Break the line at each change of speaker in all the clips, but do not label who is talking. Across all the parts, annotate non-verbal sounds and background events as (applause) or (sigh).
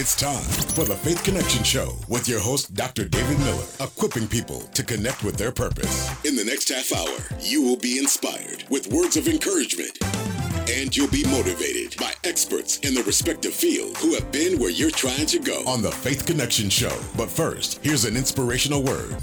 It's time for the Faith Connection Show with your host, Dr. David Miller, equipping people to connect with their purpose. In the next half hour, you will be inspired with words of encouragement. And you'll be motivated by experts in the respective field who have been where you're trying to go on the Faith Connection Show. But first, here's an inspirational word.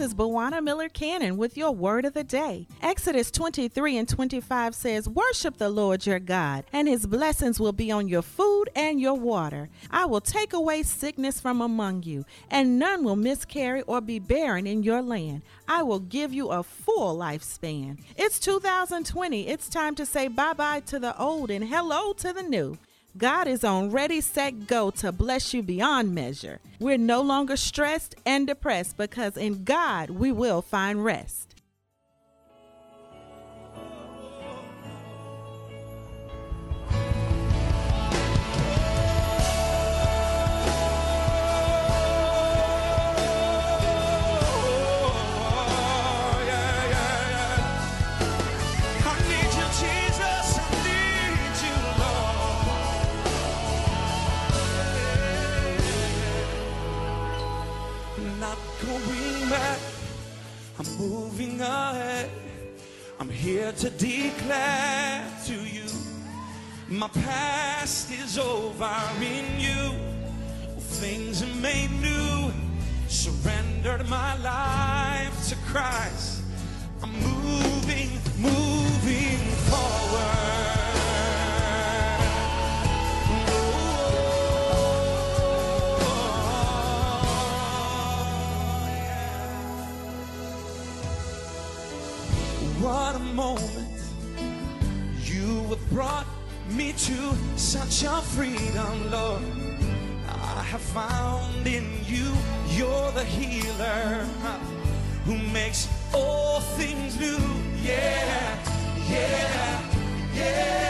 This is Bawana Miller Cannon with your word of the day. Exodus 23 and 25 says, Worship the Lord your God, and his blessings will be on your food and your water. I will take away sickness from among you, and none will miscarry or be barren in your land. I will give you a full lifespan. It's 2020. It's time to say bye bye to the old and hello to the new. God is on ready, set, go to bless you beyond measure. We're no longer stressed and depressed because in God we will find rest.
Ahead. I'm here to declare to you my past is over in you. Things are made new. Surrendered my life to Christ. I'm moving, moving forward. Such a freedom, Lord. I have found in you, you're the healer who makes all things new. Yeah, yeah, yeah.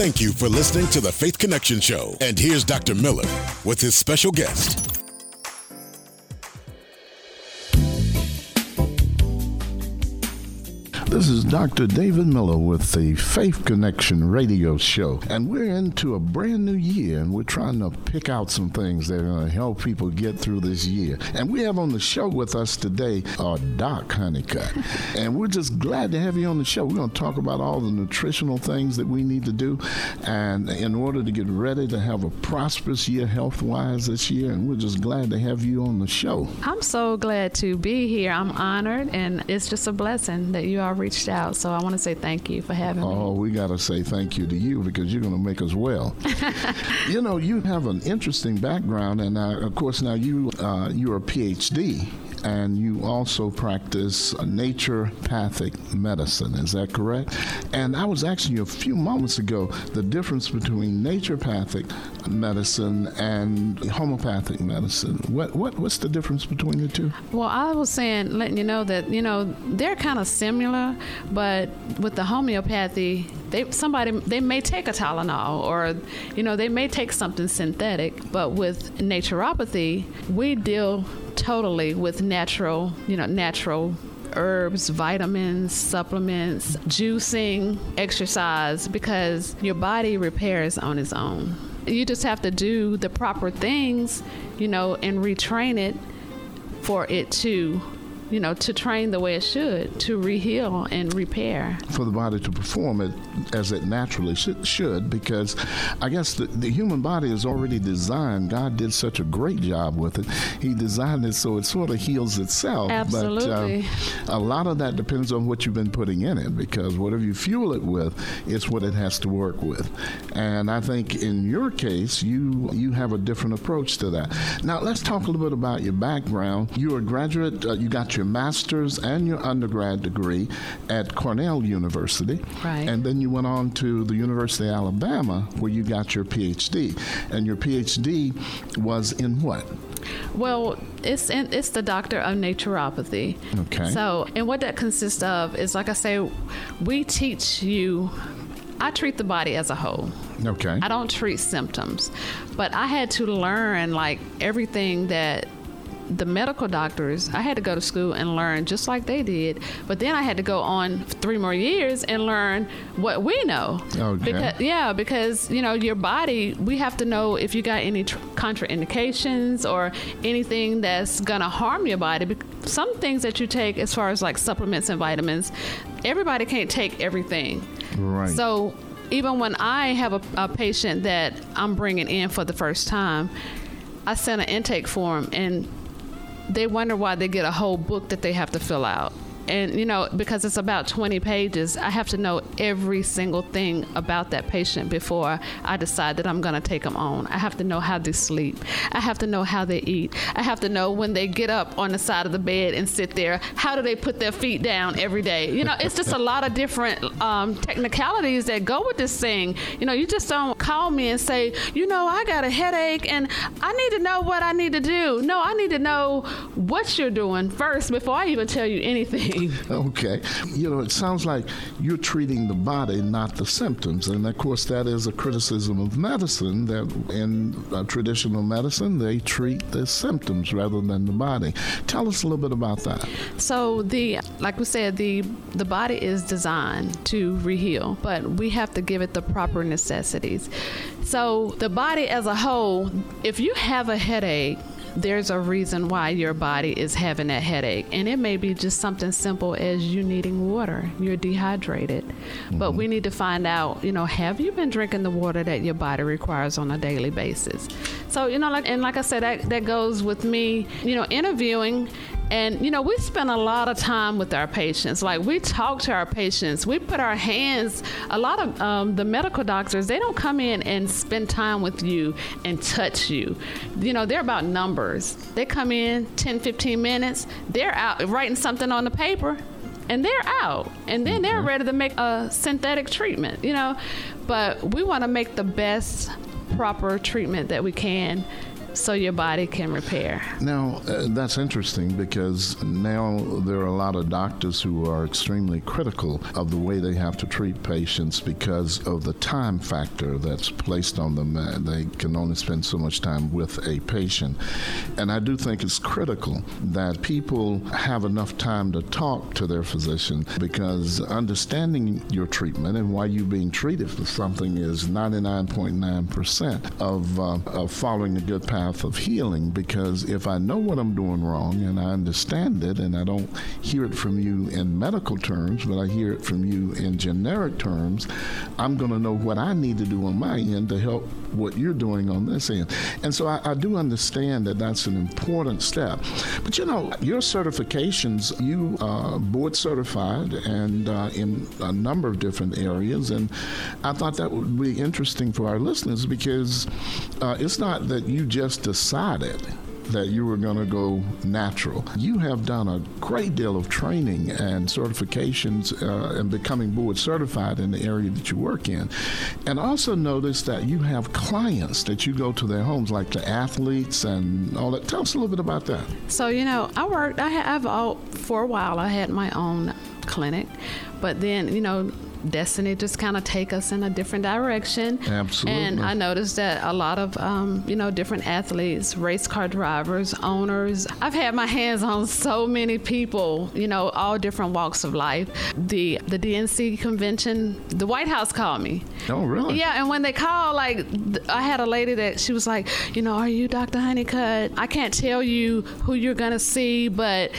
Thank you for listening to the Faith Connection Show. And here's Dr. Miller with his special guest.
This is Dr. David Miller with the Faith Connection radio show. And we're into a brand new year and we're trying to pick out some things that are going to help people get through this year. And we have on the show with us today uh, Doc Honeycutt. (laughs) and we're just glad to have you on the show. We're going to talk about all the nutritional things that we need to do and in order to get ready to have a prosperous year health wise this year. And we're just glad to have you on the show.
I'm so glad to be here. I'm honored and it's just a blessing that you are reached out. So I want to say thank you for having me.
Oh, we got to say thank you to you because you're going to make us well. (laughs) you know, you have an interesting background, and uh, of course, now you uh, you're a PhD and you also practice naturopathic medicine. Is that correct? And I was asking you a few moments ago the difference between naturopathic medicine and homeopathic medicine. What, what what's the difference between the two?
Well, I was saying, letting you know that you know they're kind of similar, but with the homeopathy, they somebody they may take a Tylenol or you know they may take something synthetic, but with naturopathy, we deal totally with natural, you know, natural herbs, vitamins, supplements, juicing, exercise because your body repairs on its own. You just have to do the proper things, you know, and retrain it for it to you know, to train the way it should, to reheal and repair.
For the body to perform it as it naturally should, should because I guess the, the, human body is already designed. God did such a great job with it. He designed it so it sort of heals itself.
Absolutely.
But uh, a lot of that depends on what you've been putting in it because whatever you fuel it with, it's what it has to work with. And I think in your case, you you have a different approach to that. Now let's talk a little bit about your background. You're a graduate. Uh, you got your your master's and your undergrad degree at Cornell University.
Right.
And then you went on to the University of Alabama where you got your PhD. And your PhD was in what?
Well, it's in, it's the doctor of naturopathy.
Okay.
So, and what that consists of is, like I say, we teach you. I treat the body as a whole.
Okay.
I don't treat symptoms, but I had to learn like everything that the medical doctors, I had to go to school and learn just like they did. But then I had to go on three more years and learn what we know.
Okay.
Because, yeah, because you know your body, we have to know if you got any tr- contraindications or anything that's gonna harm your body. Some things that you take, as far as like supplements and vitamins, everybody can't take everything.
Right.
So even when I have a, a patient that I'm bringing in for the first time, I send an intake form and they wonder why they get a whole book that they have to fill out and you know because it's about 20 pages i have to know every single thing about that patient before i decide that i'm going to take them on. I have to know how they sleep. I have to know how they eat. I have to know when they get up on the side of the bed and sit there how do they put their feet down every day? You know it's just a lot of different um, technicalities that go with this thing. You know you just don't call me and say you know i got a headache and i need to know what i need to do. No i need to know what you're doing first before i even tell you anything (laughs)
okay. You know, it sounds like you're treating the body, not the symptoms. And of course, that is a criticism of medicine that in uh, traditional medicine, they treat the symptoms rather than the body. Tell us a little bit about that.
So, the like we said, the the body is designed to reheal, but we have to give it the proper necessities. So, the body as a whole, if you have a headache, there's a reason why your body is having that headache. And it may be just something simple as you needing water. You're dehydrated. Mm-hmm. But we need to find out, you know, have you been drinking the water that your body requires on a daily basis? So, you know, like and like I said, that, that goes with me, you know, interviewing and, you know, we spend a lot of time with our patients. Like, we talk to our patients. We put our hands, a lot of um, the medical doctors, they don't come in and spend time with you and touch you. You know, they're about numbers. They come in 10, 15 minutes, they're out writing something on the paper, and they're out and then they're ready to make a synthetic treatment you know but we want to make the best proper treatment that we can so your body can repair.
Now, uh, that's interesting because now there are a lot of doctors who are extremely critical of the way they have to treat patients because of the time factor that's placed on them. Uh, they can only spend so much time with a patient. And I do think it's critical that people have enough time to talk to their physician because understanding your treatment and why you're being treated for something is 99.9% of, uh, of following a good path of healing. Because if I know what I'm doing wrong and I understand it and I don't hear it from you in medical terms, but I hear it from you in generic terms, I'm going to know what I need to do on my end to help what you're doing on this end. And so I, I do understand that that's an important step. But you know, your certifications, you are board certified and uh, in a number of different areas. And I thought that would be interesting for our listeners because uh, it's not that you just decided that you were going to go natural. You have done a great deal of training and certifications uh, and becoming board certified in the area that you work in. And also notice that you have clients that you go to their homes, like the athletes and all that. Tell us a little bit about that.
So, you know, I worked, I have, all, for a while, I had my own clinic. But then, you know, destiny just kind of take us in a different direction.
Absolutely.
And I noticed that a lot of, um, you know, different athletes, race car drivers, owners. I've had my hands on so many people, you know, all different walks of life. The the DNC convention, the White House called me.
Oh, really?
Yeah, and when they called, like, I had a lady that she was like, you know, are you Dr. Honeycutt? I can't tell you who you're gonna see, but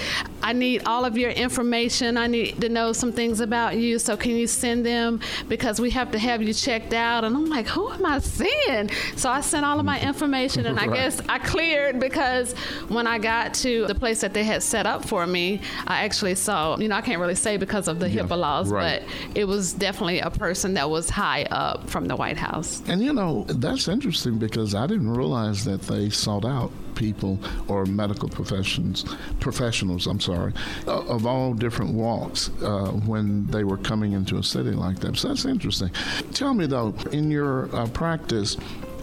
I need all of your information. I need to know some things about you. So can you send send them because we have to have you checked out. And I'm like, who am I seeing? So I sent all of my information, and I (laughs) right. guess I cleared because when I got to the place that they had set up for me, I actually saw, you know, I can't really say because of the yeah, HIPAA laws, right. but it was definitely a person that was high up from the White House.
And you know, that's interesting because I didn't realize that they sought out people or medical professions professionals I'm sorry of all different walks uh, when they were coming into a city like that. So that's interesting. Tell me though in your uh, practice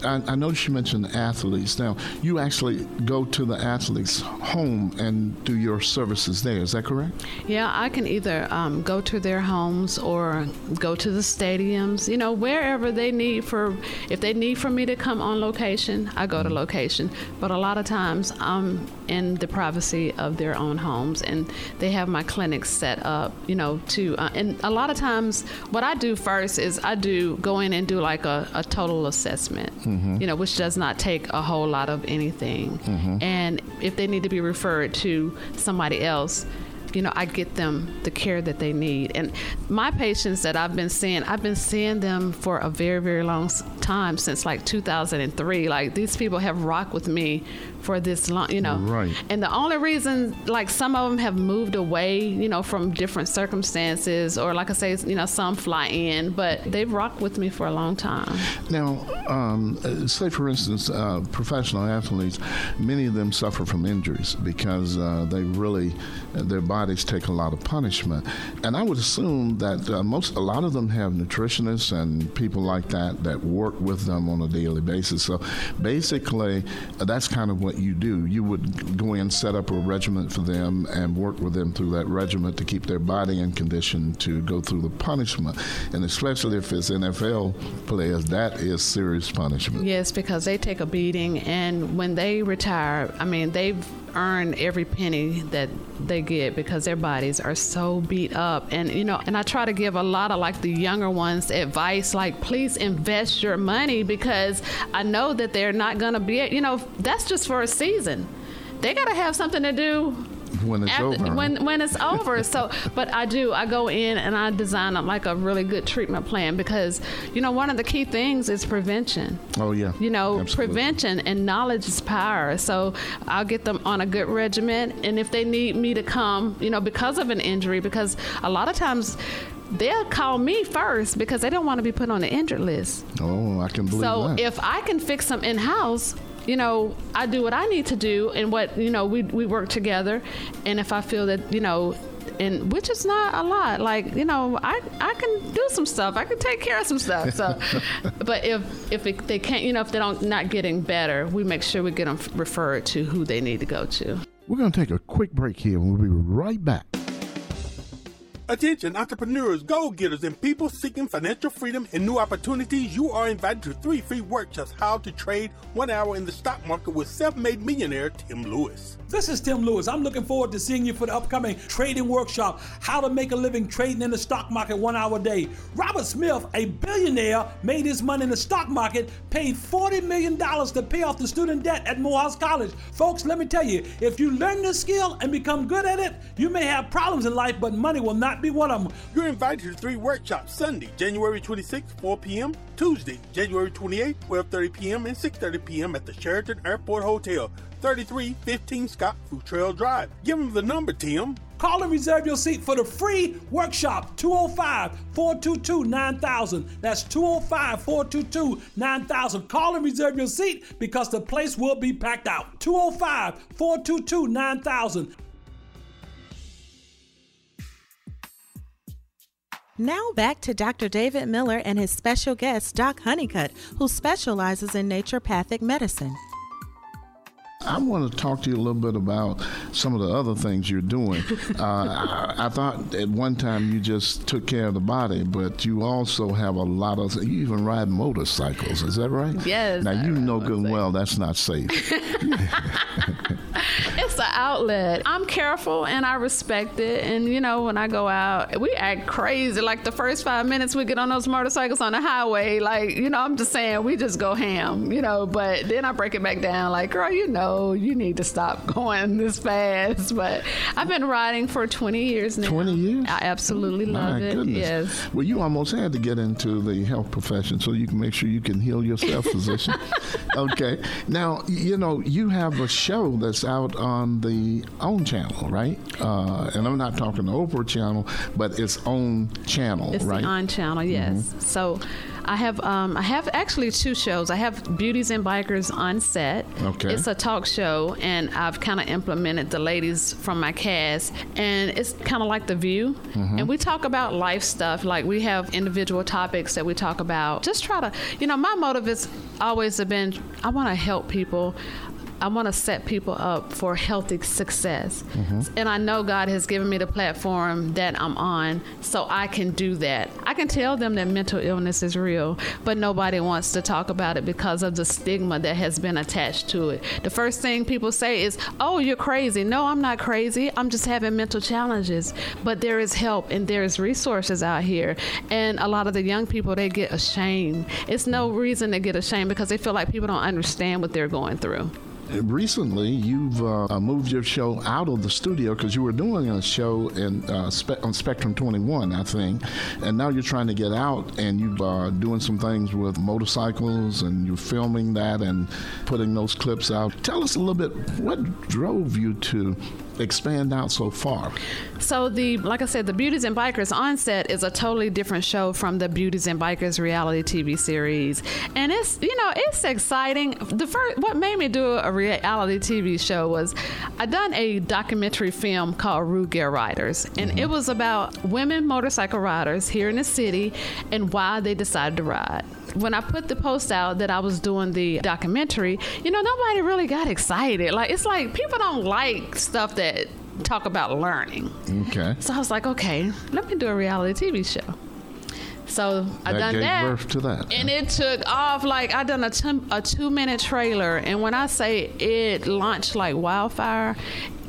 I, I noticed you mentioned athletes. Now, you actually go to the athlete's home and do your services there. Is that correct?
Yeah, I can either um, go to their homes or go to the stadiums. You know, wherever they need for. If they need for me to come on location, I go to mm-hmm. location. But a lot of times, I'm in the privacy of their own homes, and they have my clinics set up. You know, to uh, and a lot of times, what I do first is I do go in and do like a, a total assessment mm-hmm. you know, which does not take a whole lot of anything. Mm-hmm. And if they need to be referred to somebody else, you know, I get them the care that they need. And my patients that I've been seeing, I've been seeing them for a very, very long time since like 2003. Like these people have rocked with me for this long, you know.
Right.
And the only reason, like some of them have moved away, you know, from different circumstances, or like I say, you know, some fly in, but they've rocked with me for a long time.
Now, um, say for instance, uh, professional athletes, many of them suffer from injuries because uh, they really, their bodies take a lot of punishment. And I would assume that uh, most, a lot of them have nutritionists and people like that that work with them on a daily basis. So basically, that's kind of what what you do. You would go in, set up a regiment for them, and work with them through that regiment to keep their body in condition to go through the punishment. And especially if it's NFL players, that is serious punishment.
Yes, because they take a beating, and when they retire, I mean, they've earn every penny that they get because their bodies are so beat up. And, you know, and I try to give a lot of like the younger ones advice like, please invest your money because I know that they're not going to be, you know, that's just for a season. They got to have something to do
when it's
After,
over.
When when it's (laughs) over. so, but I do. I go in and I design a, like a really good treatment plan because you know one of the key things is prevention.
Oh yeah.
You know,
Absolutely.
prevention and knowledge is power. So I'll get them on a good regimen, and if they need me to come, you know, because of an injury, because a lot of times they'll call me first because they don't want to be put on the injured list.
Oh, I can believe
so
that.
So if I can fix them in house, you know, I do what I need to do and what, you know, we, we work together. And if I feel that, you know, and which is not a lot. Like you know, I I can do some stuff. I can take care of some stuff. So, (laughs) but if if it, they can't, you know, if they don't not getting better, we make sure we get them referred to who they need to go to.
We're going to take a quick break here and we'll be right back.
Attention entrepreneurs, goal getters, and people seeking financial freedom and new opportunities. You are invited to three free workshops how to trade one hour in the stock market with self made millionaire Tim Lewis.
This is Tim Lewis. I'm looking forward to seeing you for the upcoming trading workshop, How to Make a Living Trading in the Stock Market One Hour a Day. Robert Smith, a billionaire, made his money in the stock market, paid $40 million to pay off the student debt at Morehouse College. Folks, let me tell you, if you learn this skill and become good at it, you may have problems in life, but money will not be one of them.
You're invited to three workshops Sunday, January 26th, 4 p.m., Tuesday, January 28th, 12:30 p.m. and 6:30 p.m. at the Sheraton Airport Hotel. 3315 Scott Futrell Drive. Give him the number, Tim.
Call and reserve your seat for the free workshop 205 422 9000. That's 205 422 9000. Call and reserve your seat because the place will be packed out. 205 422 9000.
Now back to Dr. David Miller and his special guest, Doc Honeycutt, who specializes in naturopathic medicine.
I want to talk to you a little bit about some of the other things you're doing. (laughs) Uh, I, I, thought at one time you just took care of the body, but you also have a lot of. You even ride motorcycles. Is that right?
Yes.
Now you know good and well that's not safe. (laughs) (laughs) (laughs)
it's an outlet. I'm careful and I respect it. And you know, when I go out, we act crazy. Like the first five minutes we get on those motorcycles on the highway, like you know, I'm just saying we just go ham. You know, but then I break it back down. Like, girl, you know, you need to stop (laughs) going this fast. But I've been riding for 20 years now.
20 years?
I absolutely love
My
it.
goodness.
Yes.
Well, you almost had to get into the health profession so you can make sure you can heal yourself, physician. (laughs) okay. Now, you know, you have a show that's out on the own channel, right? Uh, and I'm not talking the Oprah channel, but its own channel,
It's
right?
on channel, yes. So I have um, I have actually two shows. I have Beauties and Bikers on set.
Okay.
It's a talk show, and I've kind of implemented the ladies from my cast, and it's kind of like The View. And we talk about life stuff. Like we have individual topics that we talk about. Just try to, you know, my motive has always been I want to help people. I want to set people up for healthy success. Mm-hmm. And I know God has given me the platform that I'm on so I can do that. I can tell them that mental illness is real, but nobody wants to talk about it because of the stigma that has been attached to it. The first thing people say is, Oh, you're crazy. No, I'm not crazy. I'm just having mental challenges. But there is help and there is resources out here. And a lot of the young people, they get ashamed. It's no reason to get ashamed because they feel like people don't understand what they're going through.
Recently, you've uh, moved your show out of the studio because you were doing a show in uh, spe- on Spectrum 21, I think, and now you're trying to get out and you're uh, doing some things with motorcycles and you're filming that and putting those clips out. Tell us a little bit what drove you to expand out so far.
So the like I said, the Beauties and Bikers onset is a totally different show from the Beauties and Bikers reality TV series, and it's you know it's exciting. The first what made me do a reality TV show was I done a documentary film called Rude Gear Riders, and it mm-hmm. was about women motorcycle riders here in the city and why they decided to ride when I put the post out that I was doing the documentary, you know, nobody really got excited. Like it's like people don't like stuff that talk about learning.
Okay.
So I was like, okay, let me do a reality TV show. So I
That
done
gave
that,
birth to that.
and it took off. Like I done a, two, a two minute trailer, and when I say it launched like wildfire,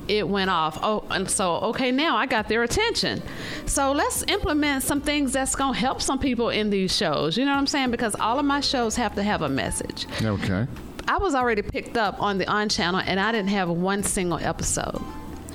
it went off. Oh, and so okay, now I got their attention. So let's implement some things that's gonna help some people in these shows. You know what I'm saying? Because all of my shows have to have a message.
Okay.
I was already picked up on the on channel, and I didn't have one single episode.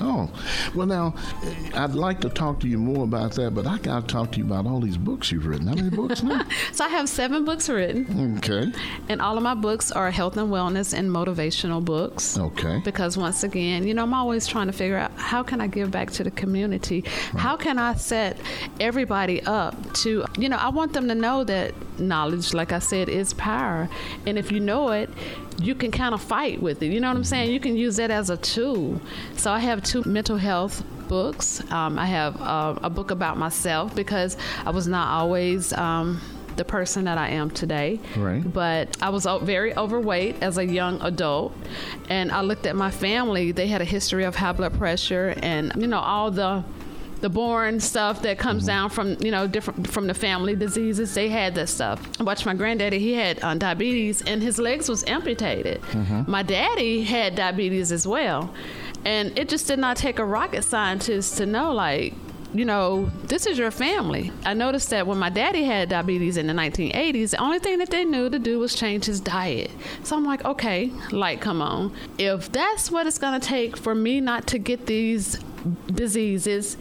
Oh, well, now, eh, I'd like to talk to you more about that, but I got to talk to you about all these books you've written. How many books now? (laughs)
So I have seven books written.
Okay.
And all of my books are health and wellness and motivational books.
Okay.
Because once again, you know, I'm always trying to figure out how can I give back to the community? How can I set everybody up to, you know, I want them to know that knowledge, like I said, is power. And if you know it, you can kind of fight with it. You know what I'm saying? You can use that as a tool. So I have two mental health books. Um, I have uh, a book about myself because I was not always. Um, the person that I am today.
Right.
But I was very overweight as a young adult, and I looked at my family. They had a history of high blood pressure, and you know all the the born stuff that comes down from you know different from the family diseases. They had that stuff. I watched my granddaddy. He had uh, diabetes, and his legs was amputated. My daddy had diabetes as well, and it just did not take a rocket scientist to know like you know, this is your family. I noticed that when my daddy had diabetes in the 1980s, the only thing that they knew to do was change his diet. So I'm like, okay, like, come on. If that's what it's going to take for me not to get these diseases,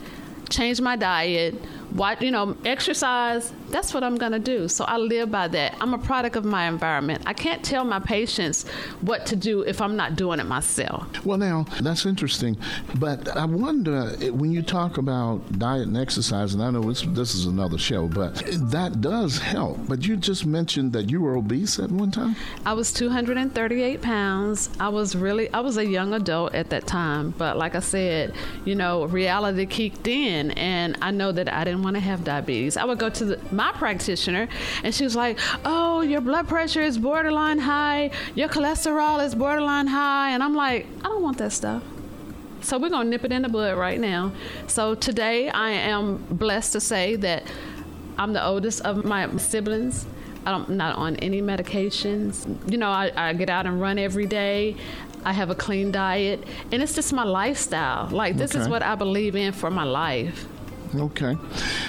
change my diet, what you know, exercise, that's what I'm going to do. So I live by that. I'm a product of my environment. I can't tell my patients what to do if I'm not doing it myself.
Well, now that's interesting, but I wonder eh, when you talk about diet and exercise, and I know it's, this is another show, but that does help. But you just mentioned that you were obese at one time.
I was 238 pounds. I was really, I was a young adult at that time. But like I said, you know, reality kicked in, and I know that I didn't want to have diabetes. I would go to the, my practitioner, and she was like, "Oh, your blood pressure is borderline high. Your cholesterol is borderline high," and I'm like, "I don't want that stuff." So we're gonna nip it in the bud right now. So today I am blessed to say that I'm the oldest of my siblings. I'm not on any medications. You know, I, I get out and run every day. I have a clean diet, and it's just my lifestyle. Like this is what I believe in for my life.
Okay.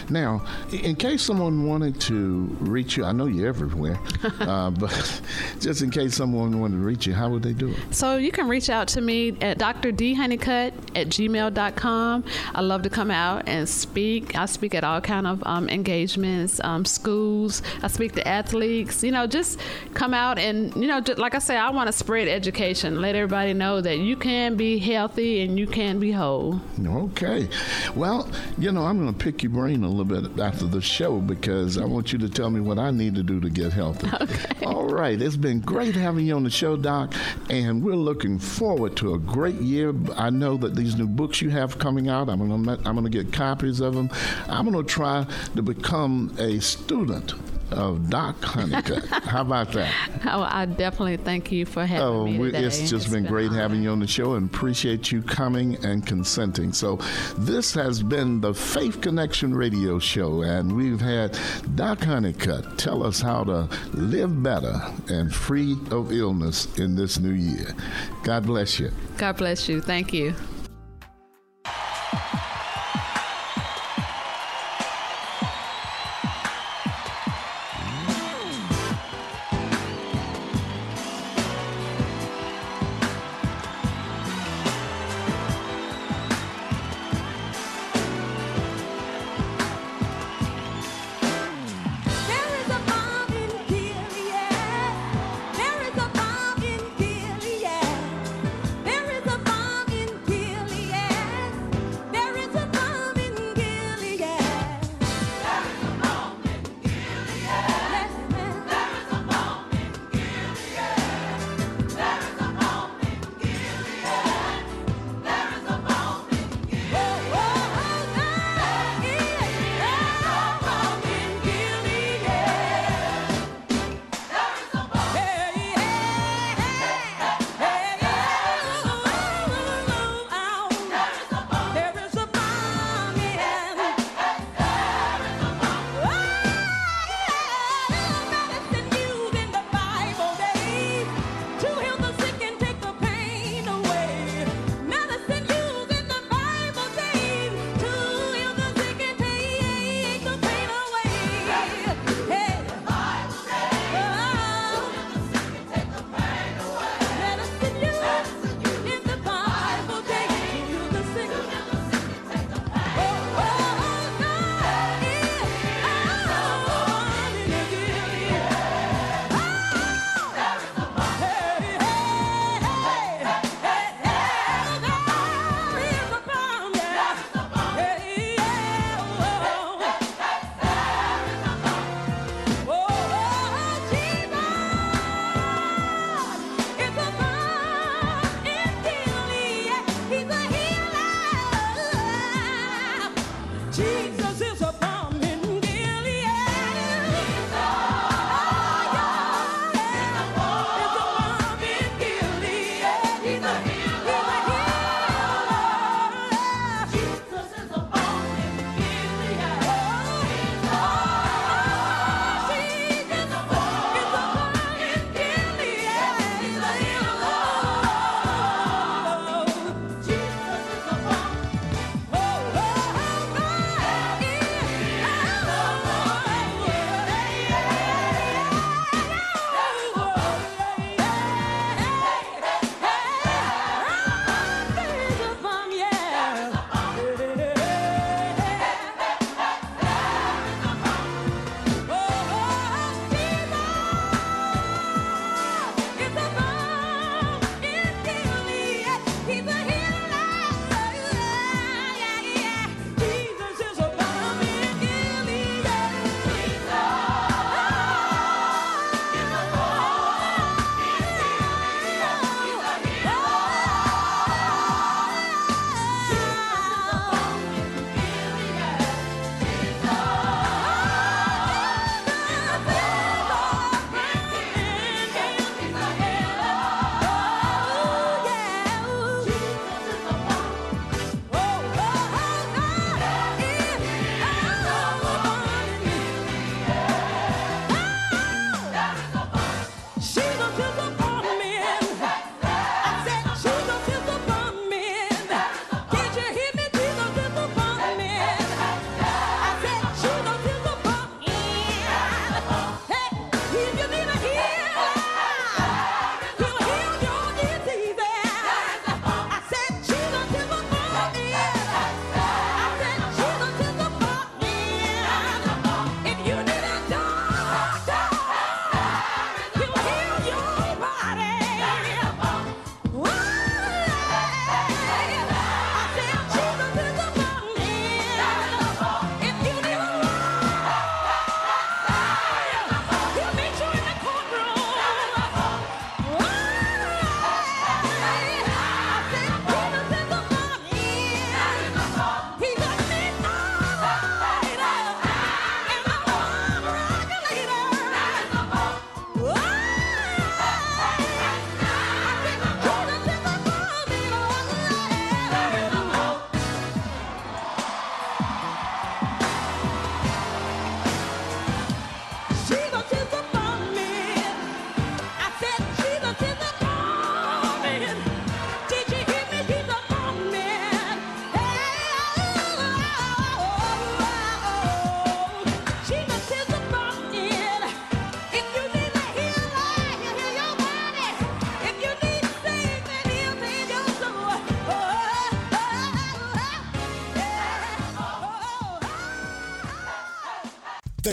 Now, in case someone wanted to reach you, I know you're everywhere, (laughs) uh, but (laughs) just in case someone wanted to reach you, how would they do it?
So you can reach out to me at drdhoneycutt at gmail.com. I love to come out and speak. I speak at all kind of um, engagements, um, schools. I speak to athletes. You know, just come out and, you know, just, like I say, I want to spread education. Let everybody know that you can be healthy and you can be whole.
Okay. Well, you know, I'm going to pick your brain a little bit after the show because I want you to tell me what I need to do to get healthy. (laughs) Okay. All right. It's been great having you on the show, Doc, and we're looking forward to a great year. I know that these new books you have coming out, I'm going to I'm going to get copies of them. I'm going to try to become a student of Doc Honeycutt. How about that? (laughs)
Oh, I definitely thank you for having
Oh,
me today.
it's just been
an
great
honor.
having you on the show and appreciate you coming and consenting. So, this has been the Faith Connection radio show, and we've had Doc Honeycutt tell us how to live better and free of illness in this new year. God bless you.
God bless you. Thank you.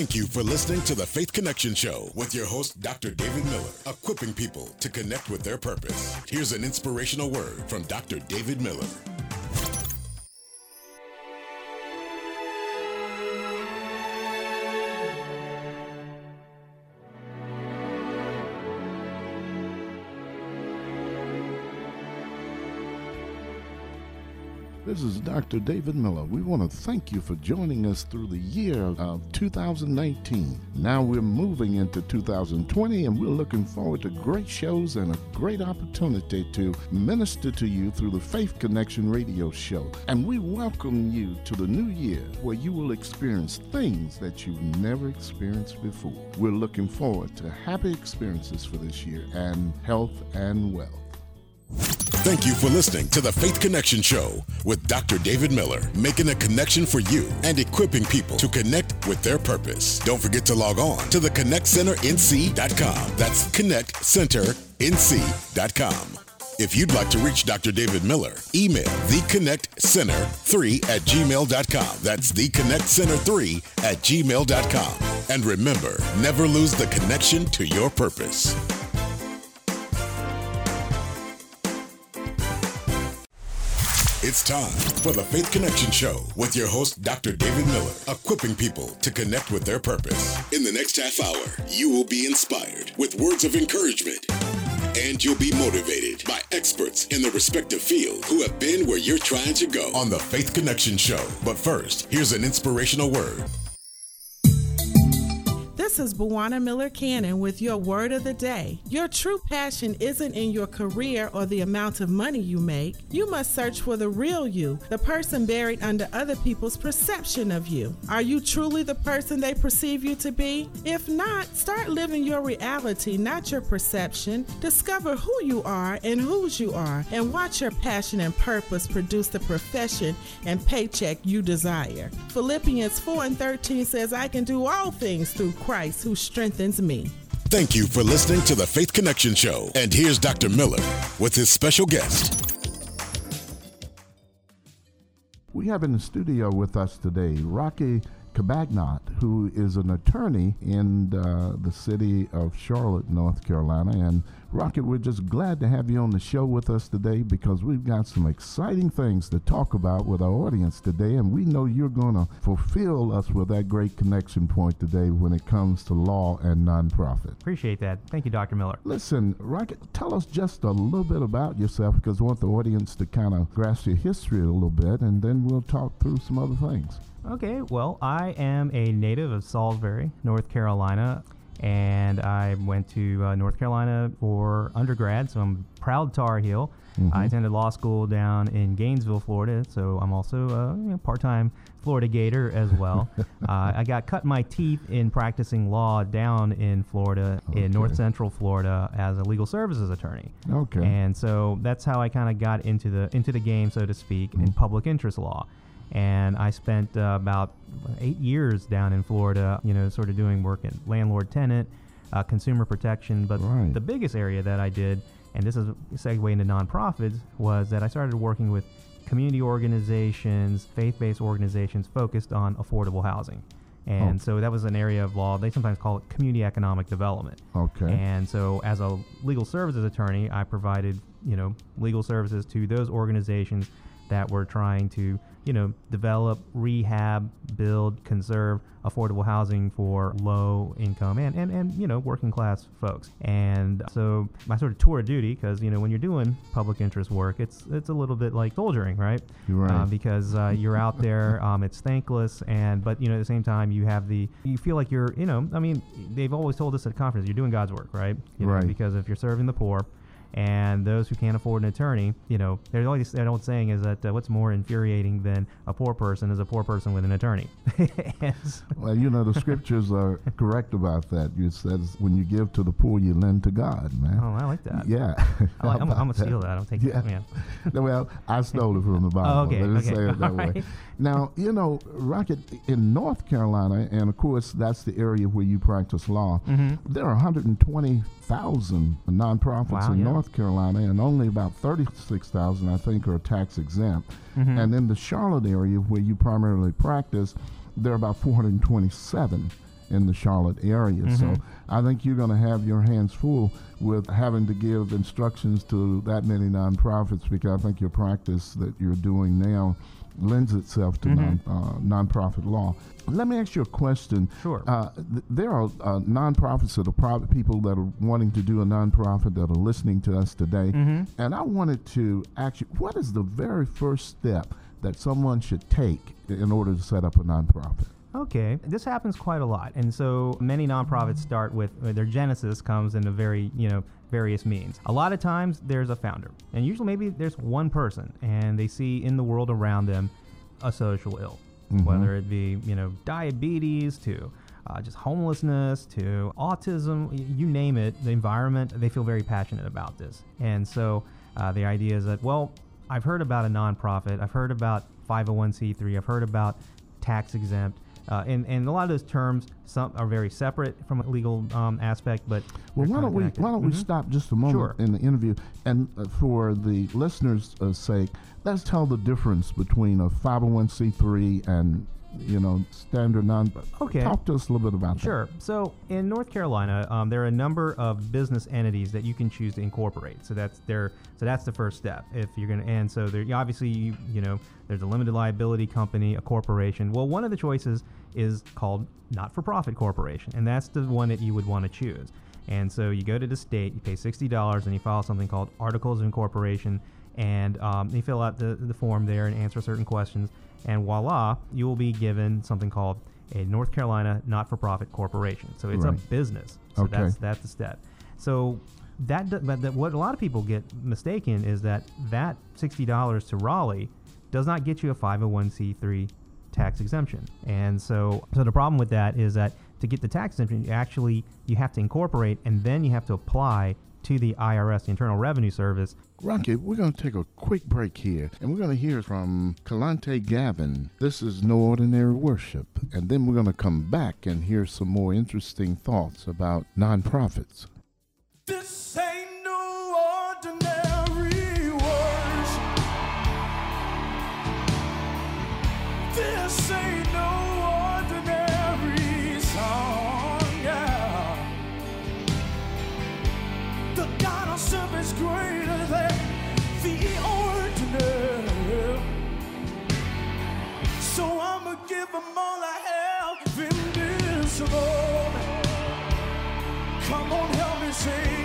Thank you for listening to the Faith Connection Show with your host, Dr. David Miller, equipping people to connect with their purpose. Here's an inspirational word from Dr. David Miller.
This is Dr. David Miller. We want to thank you for joining us through the year of 2019. Now we're moving into 2020 and we're looking forward to great shows and a great opportunity to minister to you through the Faith Connection radio show. And we welcome you to the new year where you will experience things that you've never experienced before. We're looking forward to happy experiences for this year and health and wealth.
Thank you for listening to the Faith Connection Show with Dr. David Miller, making a connection for you and equipping people to connect with their purpose. Don't forget to log on to the ConnectCenterNC.com. That's ConnectCenterNC.com. If you'd like to reach Dr. David Miller, email theconnectcenter3 at gmail.com. That's theconnectcenter3 at gmail.com. And remember, never lose the connection to your purpose. It's time for the Faith Connection Show with your host, Dr. David Miller, equipping people to connect with their purpose. In the next half hour, you will be inspired with words of encouragement. And you'll be motivated by experts in the respective field who have been where you're trying to go on the Faith Connection Show. But first, here's an inspirational word.
This is Buwana Miller Cannon with your word of the day. Your true passion isn't in your career or the amount of money you make. You must search for the real you, the person buried under other people's perception of you. Are you truly the person they perceive you to be? If not, start living your reality, not your perception. Discover who you are and whose you are, and watch your passion and purpose produce the profession and paycheck you desire. Philippians 4 and 13 says, I can do all things through Christ who strengthens me.
Thank you for listening to the Faith Connection Show. And here's Dr. Miller with his special guest.
We have in the studio with us today Rocky Cabagnot, who is an attorney in uh, the city of Charlotte, North Carolina. And Rocky, we're just glad to have you on the show with us today because we've got some exciting things to talk about with our audience today. And we know you're going to fulfill us with that great connection point today when it comes to law and nonprofit.
Appreciate that. Thank you, Dr. Miller.
Listen, Rocky, tell us just a little bit about yourself because we want the audience to kind of grasp your history a little bit, and then we'll talk through some other things.
Okay, well, I am a native of Salisbury, North Carolina, and I went to uh, North Carolina for undergrad, so I'm proud Tar Heel. I attended law school down in Gainesville, Florida, so I'm also a you know, part-time Florida Gator as well. (laughs) uh, I got cut my teeth in practicing law down in Florida, in North Central Florida, as a legal services attorney.
Okay.
And so that's how I kind of got into the into the game, so to speak, in public interest law. And I spent uh, about eight years down in Florida, you know, sort of doing work in landlord tenant, uh, consumer protection. But
Right.
the biggest area that I did, and this is a segue into nonprofits, was that I started working with community organizations, faith-based organizations focused on affordable housing. And
Oh.
so that was an area of law. They sometimes call it community economic development.
Okay.
And so, as a legal services attorney, I provided, you know, legal services to those organizations that were trying to, you know, develop, rehab, build, conserve affordable housing for low income and, and, and you know, working class folks. And so, my sort of tour of duty, because, you know, when you're doing public interest work, it's it's a little bit like soldiering, right?
You're right.
Uh, because uh, (laughs) you're out there, um, it's thankless, and but you know at the same time you have the you feel like you're you know I mean they've always told us at conference you're doing God's work, right? You know,
Right.
Because if you're serving the poor, and those who can't afford an attorney, you know, there's always that old saying is that uh, what's more infuriating than a poor person is a poor person with an attorney. (laughs)
Well, you know, the scriptures are (laughs) correct about that. It says, when you give to the poor, you lend to God, man.
oh, I like that.
Yeah.
I like, I'm, I'm gonna steal that. I'll take
Yeah.
that, man.
No, (laughs) well, I stole it from the Bible.
Oh, okay,
Let me
okay,
say it that
all
way.
right.
Now, you know, Rocky, in North Carolina, and of course, that's the area where you practice law, there are 120,000 nonprofits
Wow,
in
yeah.
North Carolina, and only about 36,000, I think, are tax exempt.
Mm-hmm.
And in the Charlotte area, where you primarily practice, there are about 427. in the Charlotte area. So
Mhm.
I think you're going to have your hands full with having to give instructions to that many nonprofits because I think your practice that you're doing now lends itself to
Mhm.
non, uh, nonprofit law. Let me ask you a question.
Sure.
Uh, th- there are uh, nonprofits that are private people that are wanting to do a nonprofit that are listening to us today.
Mhm.
And I wanted to ask you, what is the very first step that someone should take in order to set up a nonprofit?
Okay, this happens quite a lot, and so many nonprofits start with uh, their genesis comes in a very you know various means. A lot of times there's a founder, and usually maybe there's one person, and they see in the world around them a social ill,
Mhm.
whether it be you know diabetes to uh, just homelessness to autism, you name it, the environment. They feel very passionate about this, and so uh, the idea is that well, I've heard about a nonprofit, I've heard about 501c3, I've heard about tax exempt. Uh, and, and a lot of those terms some are very separate from a legal um, aspect, but
Well, why don't we why don't we
Mhm.
stop just a moment
Sure.
in the interview, and uh, for the listeners' uh, sake, let's tell the difference between a 501c3 and you know standard non.
Okay.
Talk to us a little bit about that.
Sure. So in North Carolina, um, there are a number of business entities that you can choose to incorporate. So that's their so that's the first step. If you're gonna and so there obviously you you know there's a limited liability company, a corporation. Well, one of the choices is called not-for-profit corporation, and that's the one that you would want to choose. And so you go to the state, you pay sixty dollars, and you file something called Articles of Incorporation, and um, you fill out the, the form there and answer certain questions, and voila, you will be given something called a North Carolina not-for-profit corporation. So it's a
Right.
business. So
Okay.
that's that's the step. So that, but that what a lot of people get mistaken is that that sixty dollars to Raleigh does not get you a five hundred one c three tax exemption. And so so the problem with that is that to get the tax exemption, you actually you have to incorporate and then you have to apply to the IRS, the Internal Revenue Service.
Rocky, we're going to take a quick break here, and we're going to hear from Kalante Gavin. This is No Ordinary Worship, and then we're going to come back and hear some more interesting thoughts about nonprofits.
This ain't no ordinary give him all I have in this moment. Come on, help me say,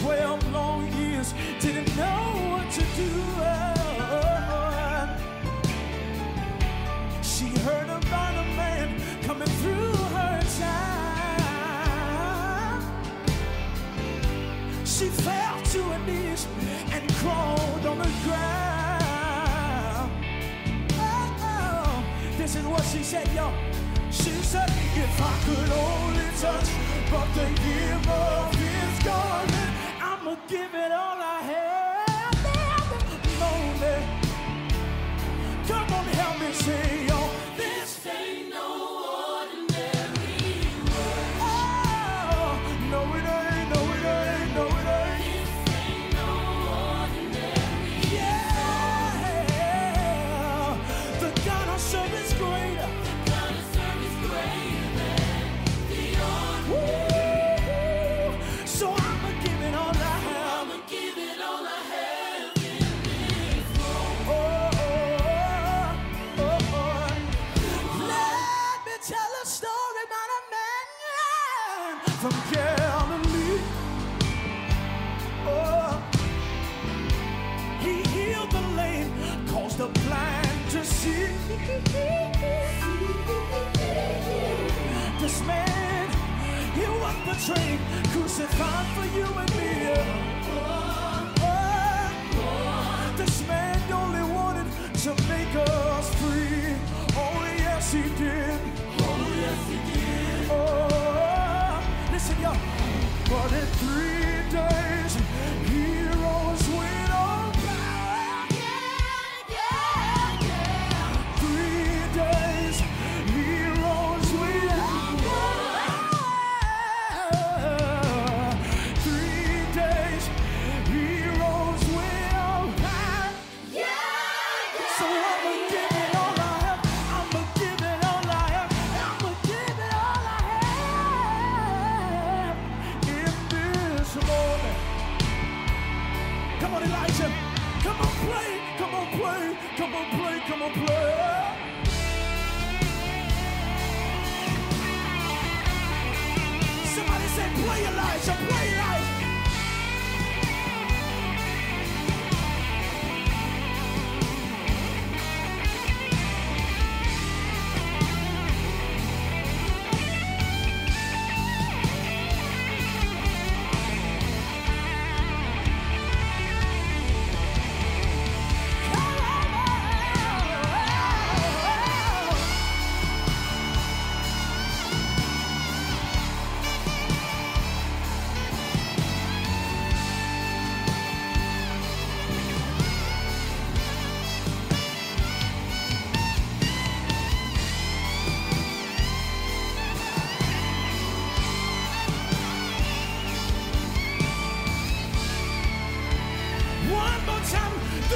12 long years, didn't know what to do. She heard about a man coming through her town. She fell to her knees and crawled on the ground. Oh, this is what she said, yo. She said, if I could only touch but the hem of his garment, a crucified for you Somebody play Elijah. Play Elijah.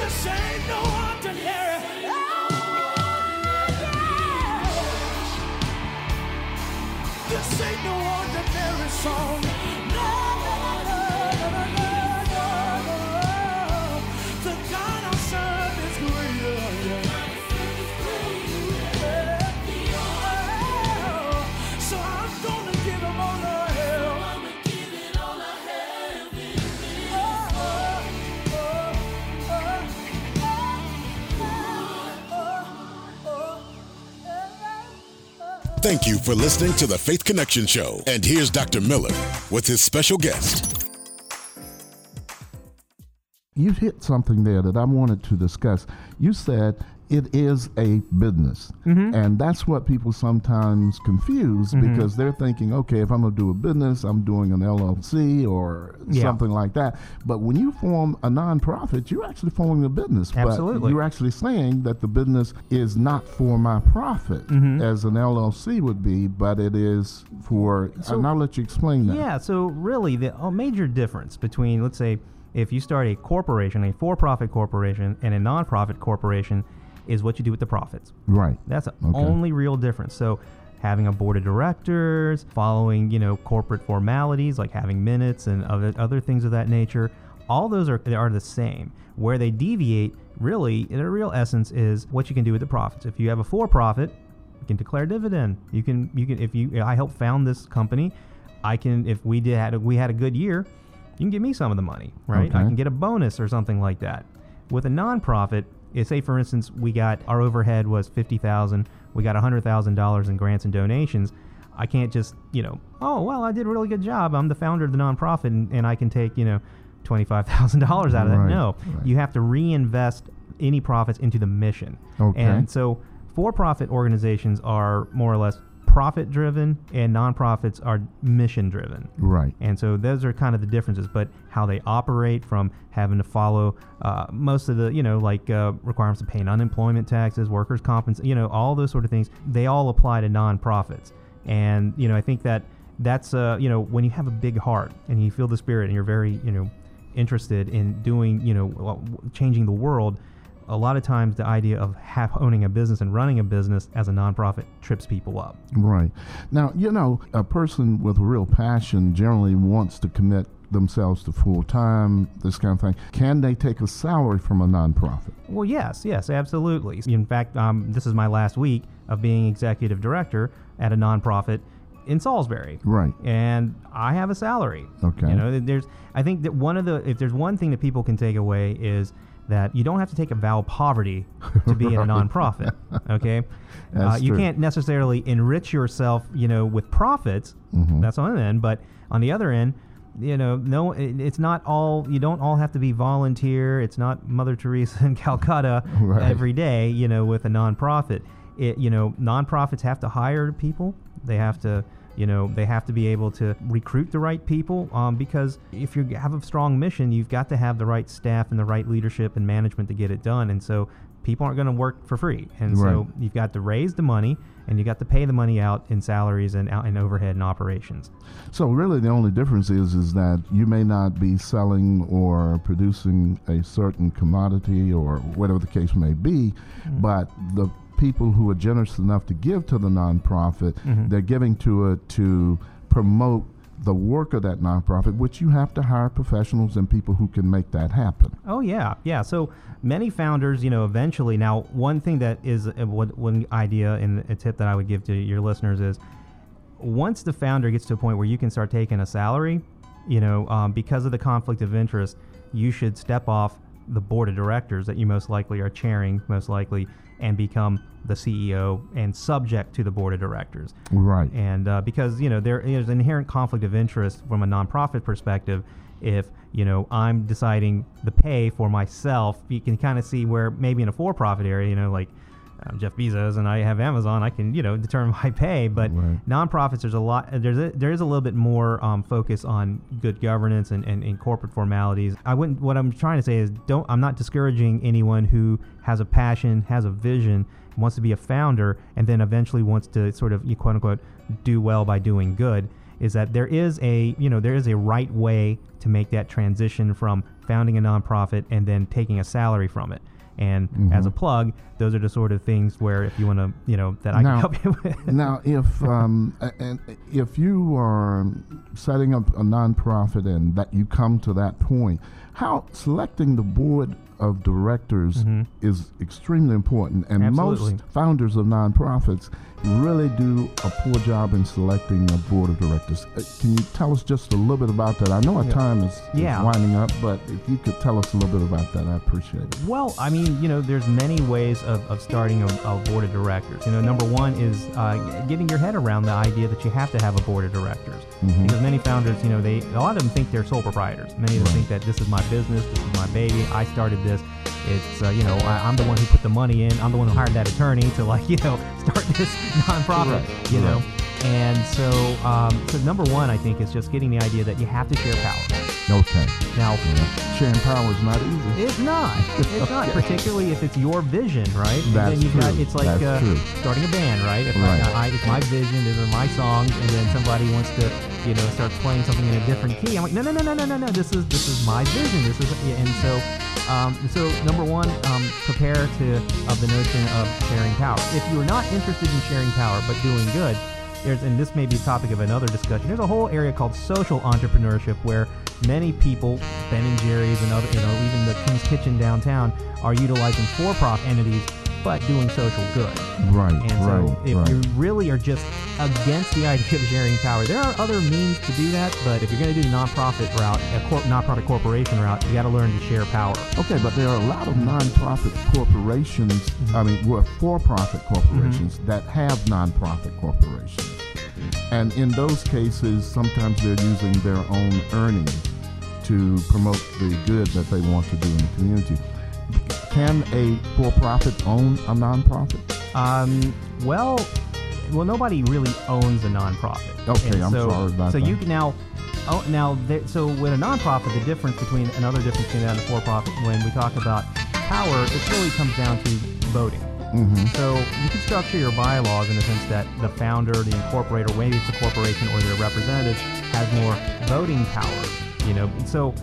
This ain't no ordinary. Song.
Thank you for listening to the Faith Connection Show. And here's Dr. Miller with his special guest.
you hit something there that I wanted to discuss. You said it is a business.
Mm-hmm.
And that's what people sometimes confuse because they're thinking, okay, if I'm going to do a business, I'm doing an LLC or
Yeah.
something like that. But when you form a nonprofit, you're actually forming a business.
Absolutely.
But you're actually saying that the business is not for my profit
Mm-hmm.
as an LLC would be, but it is for.
So-
and I'll let you explain that.
Yeah, so really, the a major difference between, let's say, if you start a corporation, a for profit corporation, and a nonprofit corporation is what you do with the profits.
Right.
That's the
Okay.
only real difference. So, having a board of directors, following you know corporate formalities like having minutes and other other things of that nature, all those are they are the same. Where they deviate, really, in a real essence, is what you can do with the profits. If you have a for-profit, you can declare dividend. You can you can if you I helped found this company, I can if we did had a, we had a good year, you can give me some of the money, right? I can get a bonus or something like that. With a nonprofit, say for instance, we got our overhead was fifty thousand, we got hundred thousand dollars in grants and donations. I can't just you know, oh well, I did a really good job. I'm the founder of the nonprofit, and, and I can take you know twenty five thousand (laughs) dollars out of that.
Right,
No,
right.
you have to reinvest any profits into the mission.
Okay.
And so, for-profit organizations are more or less profit-driven, and nonprofits are mission-driven.
Right.
And so those are kind of the differences, but how they operate from having to follow uh, most of the, you know, like uh, requirements of paying unemployment taxes, workers' compensation, you know, all those sort of things, they all apply to nonprofits. And, you know, I think that that's, uh, you know, when you have a big heart and you feel the spirit and you're very, you know, interested in doing, you know, changing the world, a lot of times the idea of half owning a business and running a business as a nonprofit trips people up.
Right. Now, you know, a person with real passion generally wants to commit themselves to full time, this kind of thing. Can they take a salary from a nonprofit?
Well, yes, yes, absolutely. In fact, um, this is my last week of being executive director at a nonprofit in Salisbury.
Right.
And I have a salary.
Okay.
You know, there's. I think that one of the if there's one thing that people can take away is that you don't have to take a vow of poverty to be in a (laughs) nonprofit. Okay. (laughs) Uh, you
true.
can't necessarily enrich yourself, you know, with profits.
Mhm.
That's on one end, but on the other end. you know, no, it, it's not all. You don't all have to be volunteer. It's not Mother Teresa in Calcutta (laughs)
Right.
every day. You know, with a nonprofit, it you know, nonprofits have to hire people. They have to. You know, they have to be able to recruit the right people um, because if you have a strong mission, you've got to have the right staff and the right leadership and management to get it done. And so people aren't going to work for free. And so you've got to raise the money and you got to pay the money out in salaries and out in overhead and operations.
So really, the only difference is is that you may not be selling or producing a certain commodity or whatever the case may be, but the people who are generous enough to give to the nonprofit, they're giving to it to promote the work of that nonprofit, which you have to hire professionals and people who can make that happen.
Oh yeah, yeah. So many founders, you know, eventually. Now, one thing that is uh, one, one idea and a tip that I would give to your listeners is, once the founder gets to a point where you can start taking a salary, you know, um, because of the conflict of interest, you should step off the board of directors that you most likely are chairing, most likely, and become the CEO and subject to the board of directors.
Right.
And uh, because you know there is an inherent conflict of interest from a nonprofit perspective, if you know I'm deciding the pay for myself, you can kind of see where maybe in a for-profit area, you know, like um, Jeff Bezos and I have Amazon, I can you know determine (laughs) my pay. But
Right.
nonprofits, there's a lot, there's a, there is a little bit more um, focus on good governance and, and, and corporate formalities. I wouldn't. What I'm trying to say is, don't. I'm not discouraging anyone who has a passion, has a vision, wants to be a founder, and then eventually wants to sort of you quote unquote do well by doing good. Is that there is a you know there is a right way to make that transition from founding a nonprofit and then taking a salary from it. And as a plug, those are the sort of things where if you want to, you know, that I
Now-
can help you with.
now, if (laughs) um, and if you are setting up a nonprofit and that you come to that point, how selecting the board of directors is extremely important, and
Absolutely.
most founders of nonprofits really do a poor job in selecting a board of directors. Uh, Can you tell us just a little bit about that? I know our time is, is
Yeah.
winding up, but if you could tell us a little bit about that, I appreciate it.
Well, I mean, you know, there's many ways of, of starting a, a board of directors. You know, number one is uh, getting your head around the idea that you have to have a board of directors. Because many founders, you know, they a lot of them think they're sole proprietors. Many of them think that this is my business, this is my baby, I started this. It's uh, you know, I, I'm the one who put the money in. I'm the one who hired that attorney to like (laughs) you know start this (laughs) nonprofit.
Right.
You know,
Right.
and so um, so number one, I think, is just getting the idea that you have to share power.
Okay.
Now,
Sharing power is not easy.
it's not. It's not, (laughs) particularly if it's your vision, right? And
That's
then you've got
true.
it's like
That's
uh,
true.
starting a band, right? If
Right.
I, I, it's my vision, these are my songs, and then somebody wants to, you know, start playing something in a different key. I'm like, no, no, no, no, no, no, no. This is this is my vision. This is, yeah, and so, um, so number one, um, prepare to of the notion of sharing power. If you're not interested in sharing power but doing good, there's and this may be a topic of another discussion. There's a whole area called social entrepreneurship where many people, Ben and Jerry's and other, you know, even the King's Kitchen downtown, are utilizing for-profit entities but doing social good.
Right.
And so,
right.
if
right.
you really are just against the idea of sharing power, there are other means to do that. But if you're going to do the nonprofit route, a cor- nonprofit corporation route, you got to learn to share power.
Okay, but there are a lot of nonprofit corporations, mm-hmm. I mean, well, for profit corporations mm-hmm. that have nonprofit corporations. And in those cases, sometimes they're using their own earnings to promote the good that they want to do in the community. Can a for profit own a nonprofit?
Um, well, well, nobody really owns a nonprofit.
Okay,
And
I'm
so,
sorry about
so
that.
you can now, oh, now, there, so with a nonprofit, the difference between another difference between that and a for-profit, when we talk about power, it really comes down to voting.
Mm-hmm.
So you can structure your bylaws in the sense that the founder, the incorporator, maybe it's a corporation or their representative, has more voting power. You know, so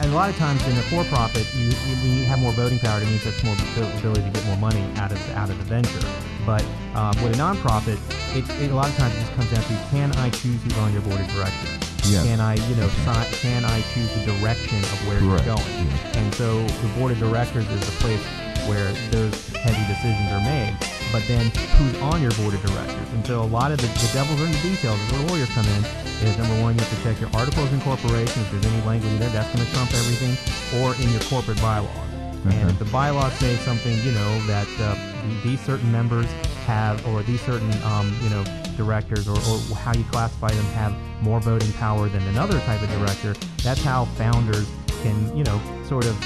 a lot of times in a for-profit, you, you when you have more voting power. It means that's more ability to get more money out of out of the venture. But um, with a nonprofit, it, it a lot of times it just comes down to can I choose who's on your board of directors?
Yes.
Can I, you know, si- can I choose the direction of where
Correct.
you're going?
Yes.
And so the board of directors is the place where those heavy decisions are made. But then who's on your board of directors? And so a lot of the, the devil's are in the details. Where lawyers come in is number one, you have to check your articles of incorporation. If there's any language in there, that's going to trump everything, or in your corporate bylaws. And if the bylaws say something, you know, that uh, these certain members have, or these certain, um, you know, directors or, or how you classify them have more voting power than another type of director. That's how founders can, you know, sort of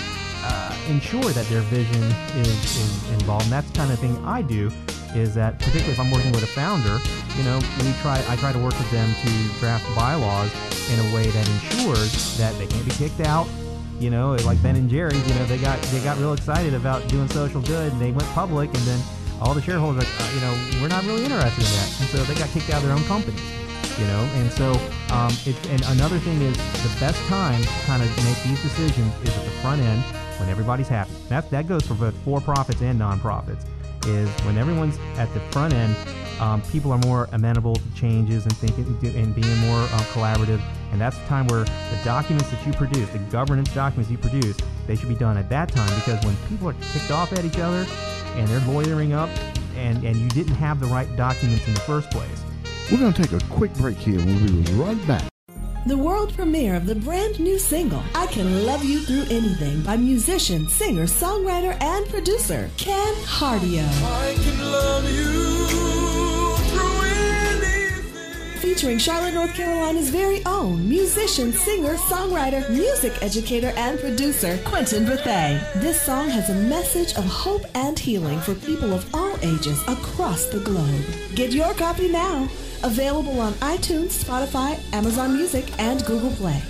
uh, ensure that their vision is, is involved. And that's the kind of thing I do. Is that particularly if I'm working with a founder, you know, we try I try to work with them to draft bylaws in a way that ensures that they can't be kicked out. You know, like Ben and Jerry's, you know, they got they got real excited about doing social good and they went public and then all the shareholders are like, uh, you know, we're not really interested in that. And so they got kicked out of their own companies you know and so um, and another thing is the best time to kind of make these decisions is at the front end when everybody's happy that, that goes for both for-profits and non-profits is when everyone's at the front end um, people are more amenable to changes and thinking and being more uh, collaborative and that's the time where the documents that you produce the governance documents you produce they should be done at that time because when people are kicked off at each other and they're lawyering up and, and you didn't have the right documents in the first place
We're going to take a quick break here. We'll be right back.
The world premiere of the brand new single, I Can Love You Through Anything, by musician, singer, songwriter, and producer Ken Hardio. Featuring Charlotte, North Carolina's very own musician, singer, songwriter, music educator, and producer Quentin Bethay. This song has a message of hope and healing for people of all ages across the globe. Get your copy now. Available on iTunes, Spotify, Amazon Music, and Google Play.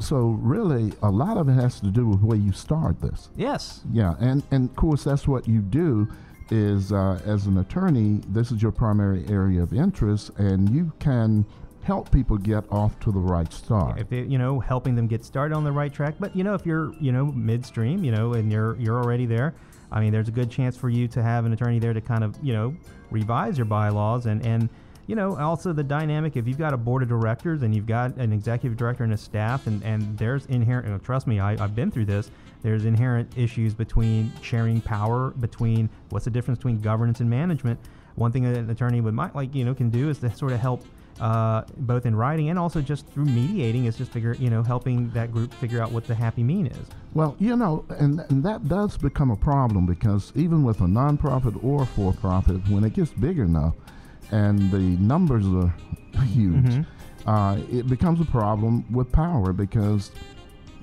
So really, a lot of it has to do with where you start this.
yes
Yeah, and and of course that's what you do. Is uh, as an attorney, this is your primary area of interest, and you can help people get off to the right start.
if they, you know helping them get started on the right track but you know if you're you know midstream you know and you're you're already there i mean there's a good chance for you to have an attorney there to kind of you know revise your bylaws and and you know also the dynamic if you've got a board of directors and you've got an executive director and a staff and and there's inherent you know, trust me I, i've been through this there's inherent issues between sharing power between what's the difference between governance and management one thing that an attorney would might like you know can do is to sort of help uh, both in writing and also just through mediating is just figure you know helping that group figure out what the happy mean is
Well, you know, and, and that does become a problem because even with a nonprofit or for profit, when it gets big enough and the numbers are (laughs) huge,
Mm-hmm.
uh, it becomes a problem with power because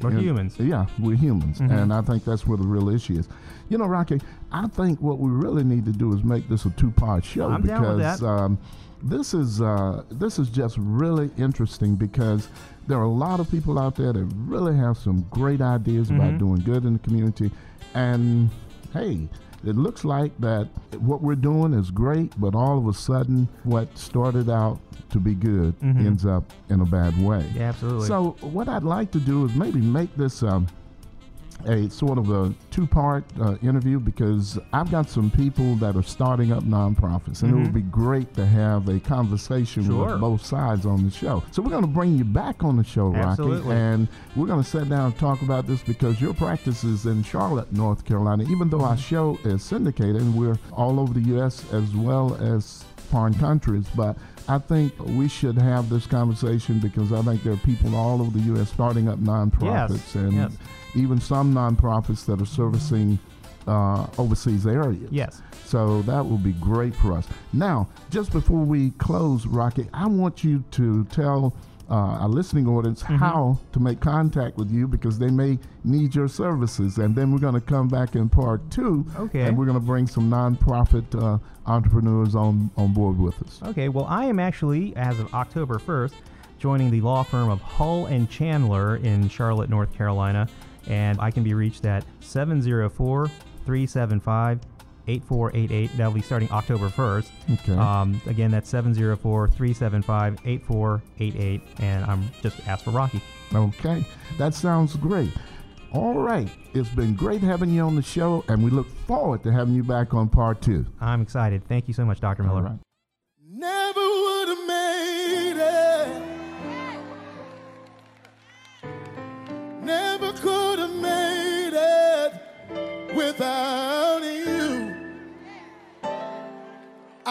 We're
know,
humans.
Yeah, we're humans,
Mhm.
and I think that's where the real issue is. You know, Rocky, I think what we really need to do is make this a two-part show
I'm
because. Um, this is uh, this is just really interesting because there are a lot of people out there that really have some great ideas about
Mhm.
doing good in the community, and hey. It looks like that what we're doing is great, but all of a sudden, what started out to be good
Mhm.
ends up in a bad way.
Yeah, absolutely.
So what I'd like to do is maybe make this um, a sort of a two-part uh, interview because I've got some people that are starting up nonprofits, and it
Mhm.
would be great to have a conversation
Sure.
with both sides on the show. So we're going to bring you back on the show, Rocky, and we're going to sit down and talk about this because your practice is in Charlotte, North Carolina. Even though our show is syndicated, and we're all over the U.S. as well as foreign countries, but I think we should have this conversation because I think there are people all over the U.S. starting up nonprofits
Yes,
and
yes.
even some nonprofits that are servicing uh, overseas areas.
Yes.
So that will be great for us. Now, just before we close, Rocky, I want you to tell uh, our listening audience
Mm-hmm.
how to make contact with you because they may need your services. And then we're going to come back in part two.
Okay.
And we're going to bring some nonprofit uh, entrepreneurs on, on board with us.
Okay, well, I am actually, as of October 1st, joining the law firm of Hull and Chandler in Charlotte, North Carolina, and I can be reached at 704 375 8488. That'll be starting October 1st.
Okay.
Um, again, that's 704 375 8488, and I'm just ask for Rocky.
Okay, that sounds great. All right, it's been great having you on the show, and we look forward to having you back on part two.
I'm excited. Thank you so much, Dr. Miller.
All right.
Never would have made it.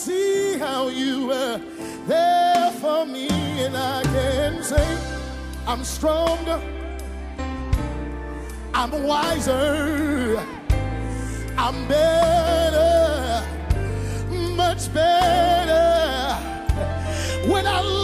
see how you were there for me, and I can say I'm stronger, I'm wiser, I'm better, much better. When I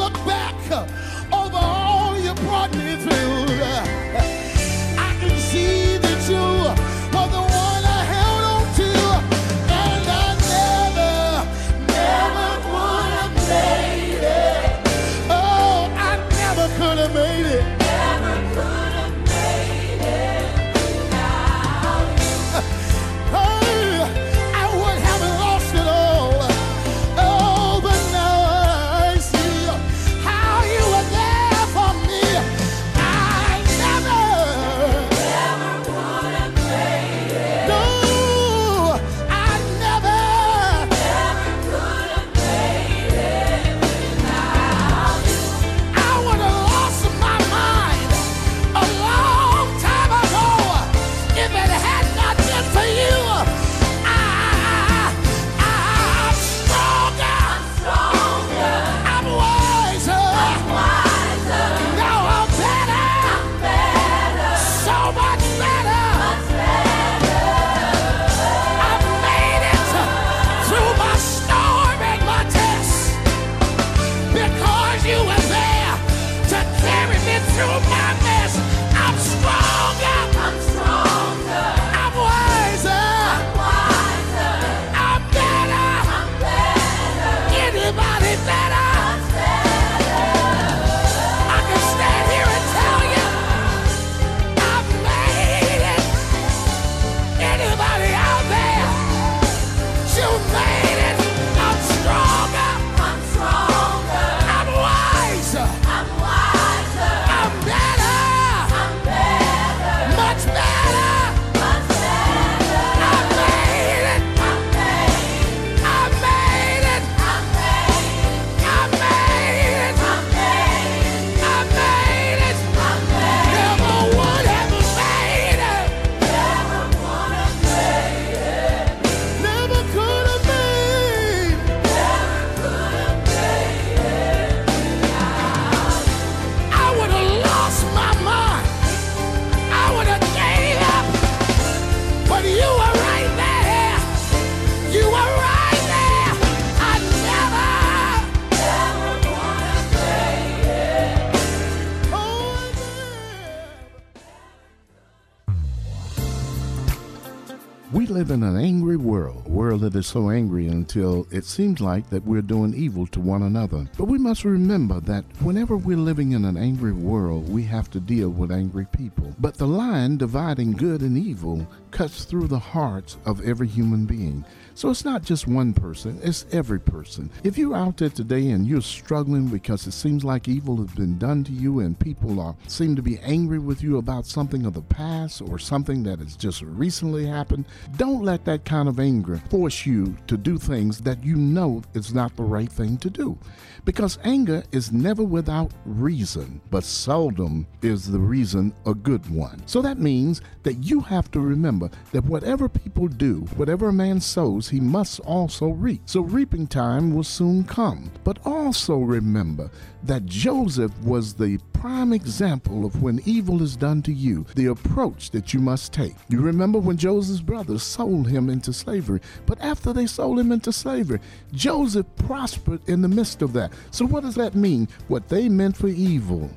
live in an angry world, a world that is so angry until it seems like that we're doing evil to one another. But we must remember that whenever we're living in an angry world, we have to deal with angry people. But the line dividing good and evil cuts through the hearts of every human being. So it's not just one person, it's every person. If you're out there today and you're struggling because it seems like evil has been done to you and people are seem to be angry with you about something of the past or something that has just recently happened, don't let that kind of anger force you to do things that you know is not the right thing to do. Because anger is never without reason, but seldom is the reason a good one. So that means that you have to remember that whatever people do, whatever a man sows, he must also reap. So reaping time will soon come. But also remember that Joseph was the prime example of when evil is done to you, the approach that you must take. You remember when Joseph's brothers sold him into slavery, but after they sold him into slavery, Joseph prospered in the midst of that. So, what does that mean? What they meant for evil,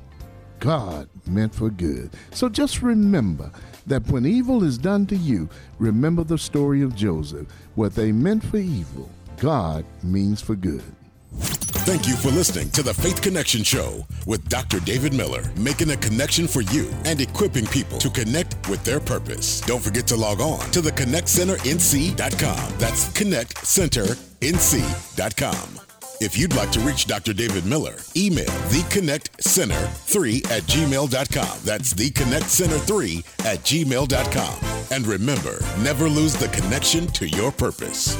God meant for good. So, just remember that when evil is done to you, remember the story of Joseph. What they meant for evil, God means for good.
Thank you for listening to the Faith Connection Show with Dr. David Miller, making a connection for you and equipping people to connect with their purpose. Don't forget to log on to the ConnectCenterNC.com. That's ConnectCenterNC.com. If you'd like to reach Dr. David Miller, email theconnectcenter3 at gmail.com. That's theconnectcenter3 at gmail.com. And remember, never lose the connection to your purpose.